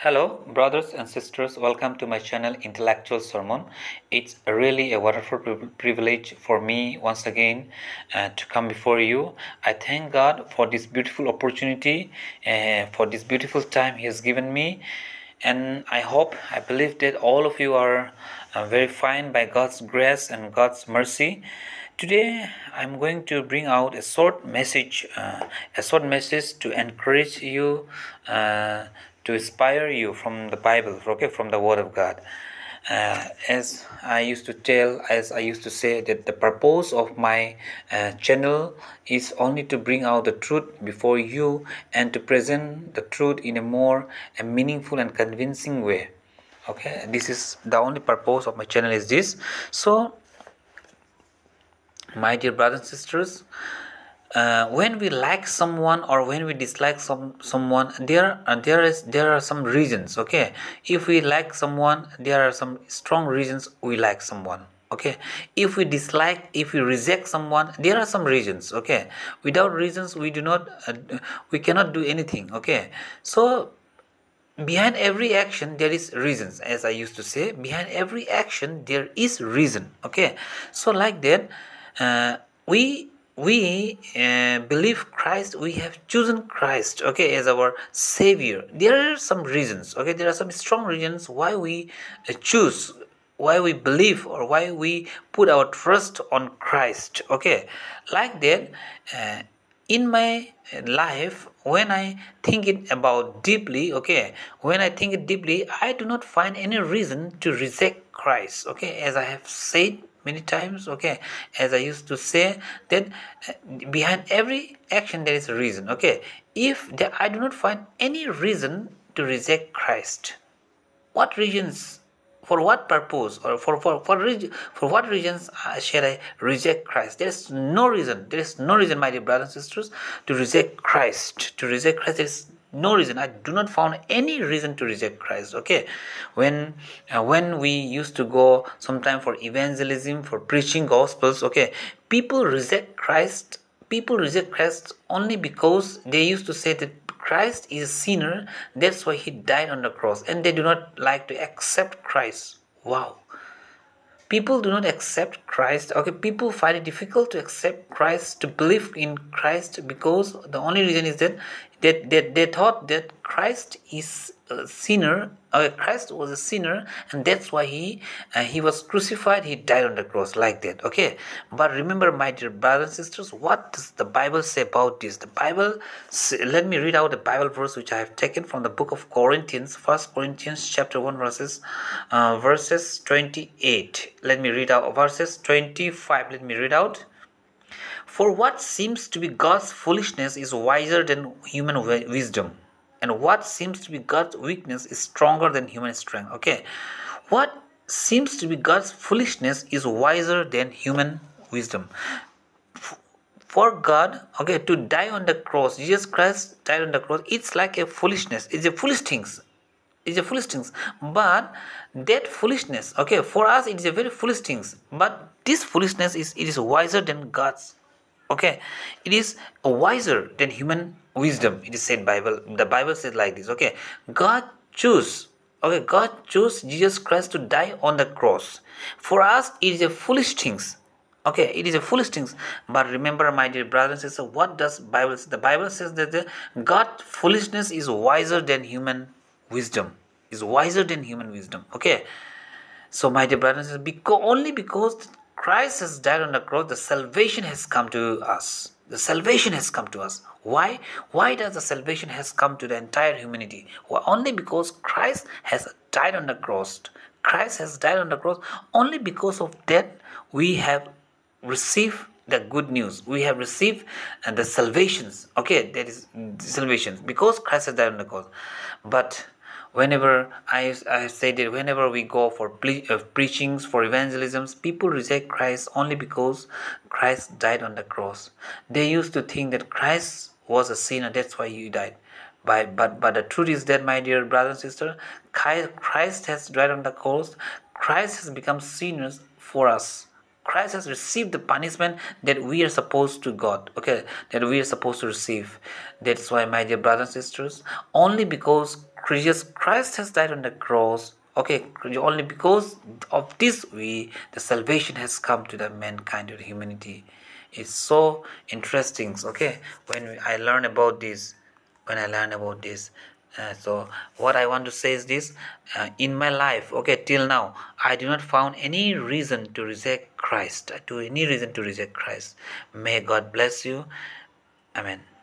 Hello, brothers and sisters. Welcome to my channel Intellectual Sermon. It's really a wonderful privilege for me once again uh, to come before you. I thank God for this beautiful opportunity, uh, for this beautiful time He has given me. And I hope, I believe that all of you are uh, very fine by God's grace and God's mercy. Today, I'm going to bring out a short message, uh, a short message to encourage you, uh, to inspire you from the Bible, okay, from the Word of God. Uh, as I used to tell, as I used to say, that the purpose of my uh, channel is only to bring out the truth before you and to present the truth in a more a meaningful and convincing way. Okay, this is the only purpose of my channel is this. So, my dear brothers and sisters, uh, when we like someone or when we dislike some someone there uh, there is there are some reasons okay? If we like someone there are some strong reasons we like someone okay? If we dislike if we reject someone there are some reasons okay? Without reasons we do not uh, we cannot do anything okay? So behind every action there is reasons as i used to say. Behind every action there is reason okay? So like that uh, we we uh, believe Christ, we have chosen Christ, okay, as our Savior. There are some reasons, okay, there are some strong reasons why we uh, choose, why we believe, or why we put our trust on Christ, okay. Like that, uh, in my life, when I think it about deeply, okay, when I think it deeply, I do not find any reason to reject Christ, okay, as I have said many times okay? As i used to say that uh, behind every action there is a reason okay? If there, i do not find any reason to reject christ what reasons for what purpose or for for for, for what reasons uh, shall i reject christ? There is no reason there is no reason my dear brothers and sisters to reject christ. To reject christ there is no reason. I do not found any reason to reject christ okay? When uh, when we used to go sometime for evangelism for preaching gospels okay? People reject christ people reject christ only because they used to say that christ is a sinner that's why he died on the cross and they do not like to accept christ. Wow. People do not accept christ okay? People find it difficult to accept christ to believe in christ because the only reason is that that, that they thought that christ is a sinner okay christ was a sinner and that's why he uh, he was crucified he died on the cross like that okay? But remember my dear brothers and sisters what does the bible say about this? The bible let me read out the bible verse which i have taken from the book of corinthians first corinthians chapter 1 verses uh, verses 28 let me read out verses 25 let me read out for what seems to be god's foolishness is wiser than human wisdom. And what seems to be god's weakness is stronger than human strength. Okay. What seems to be god's foolishness is wiser than human wisdom. For god okay to die on the cross jesus christ died on the cross it's like a foolishness. It's a foolish things. It's a foolish things. But that foolishness okay for us it is a very foolish things. But this foolishness is it is wiser than god's okay? It is wiser than human wisdom. It is said bible the bible says like this okay? God chose okay god chose jesus christ to die on the cross. For us it is a foolish things okay? It is a foolish things. But remember my dear brothers and sisters what does bible say? The bible says that the god foolishness is wiser than human wisdom. Is wiser than human wisdom okay? So my dear brothers and sisters because, only because christ has died on the cross the salvation has come to us. The salvation has come to us. Why? Why does the salvation has come to the entire humanity? Well, only because christ has died on the cross. Christ has died on the cross only because of that we have received the good news. We have received uh, the salvations. Okay that is salvations because christ has died on the cross. But whenever I, I say that whenever we go for uh, preachings for evangelisms people reject christ only because christ died on the cross. They used to think that christ was a sinner that's why he died. By, but but the truth is that my dear brother and sister christ has died on the cross. Christ has become sinners for us Christ has received the punishment that we are supposed to God, okay, that we are supposed to receive. That's why, my dear brothers and sisters, only because Jesus Christ has died on the cross. Okay, only because of this we the salvation has come to the mankind the humanity. It's so interesting. Okay, when I learn about this, when I learn about this, uh, so what i want to say is this uh, in my life okay till now i do not found any reason to reject christ to any reason to reject christ. May god bless you. Amen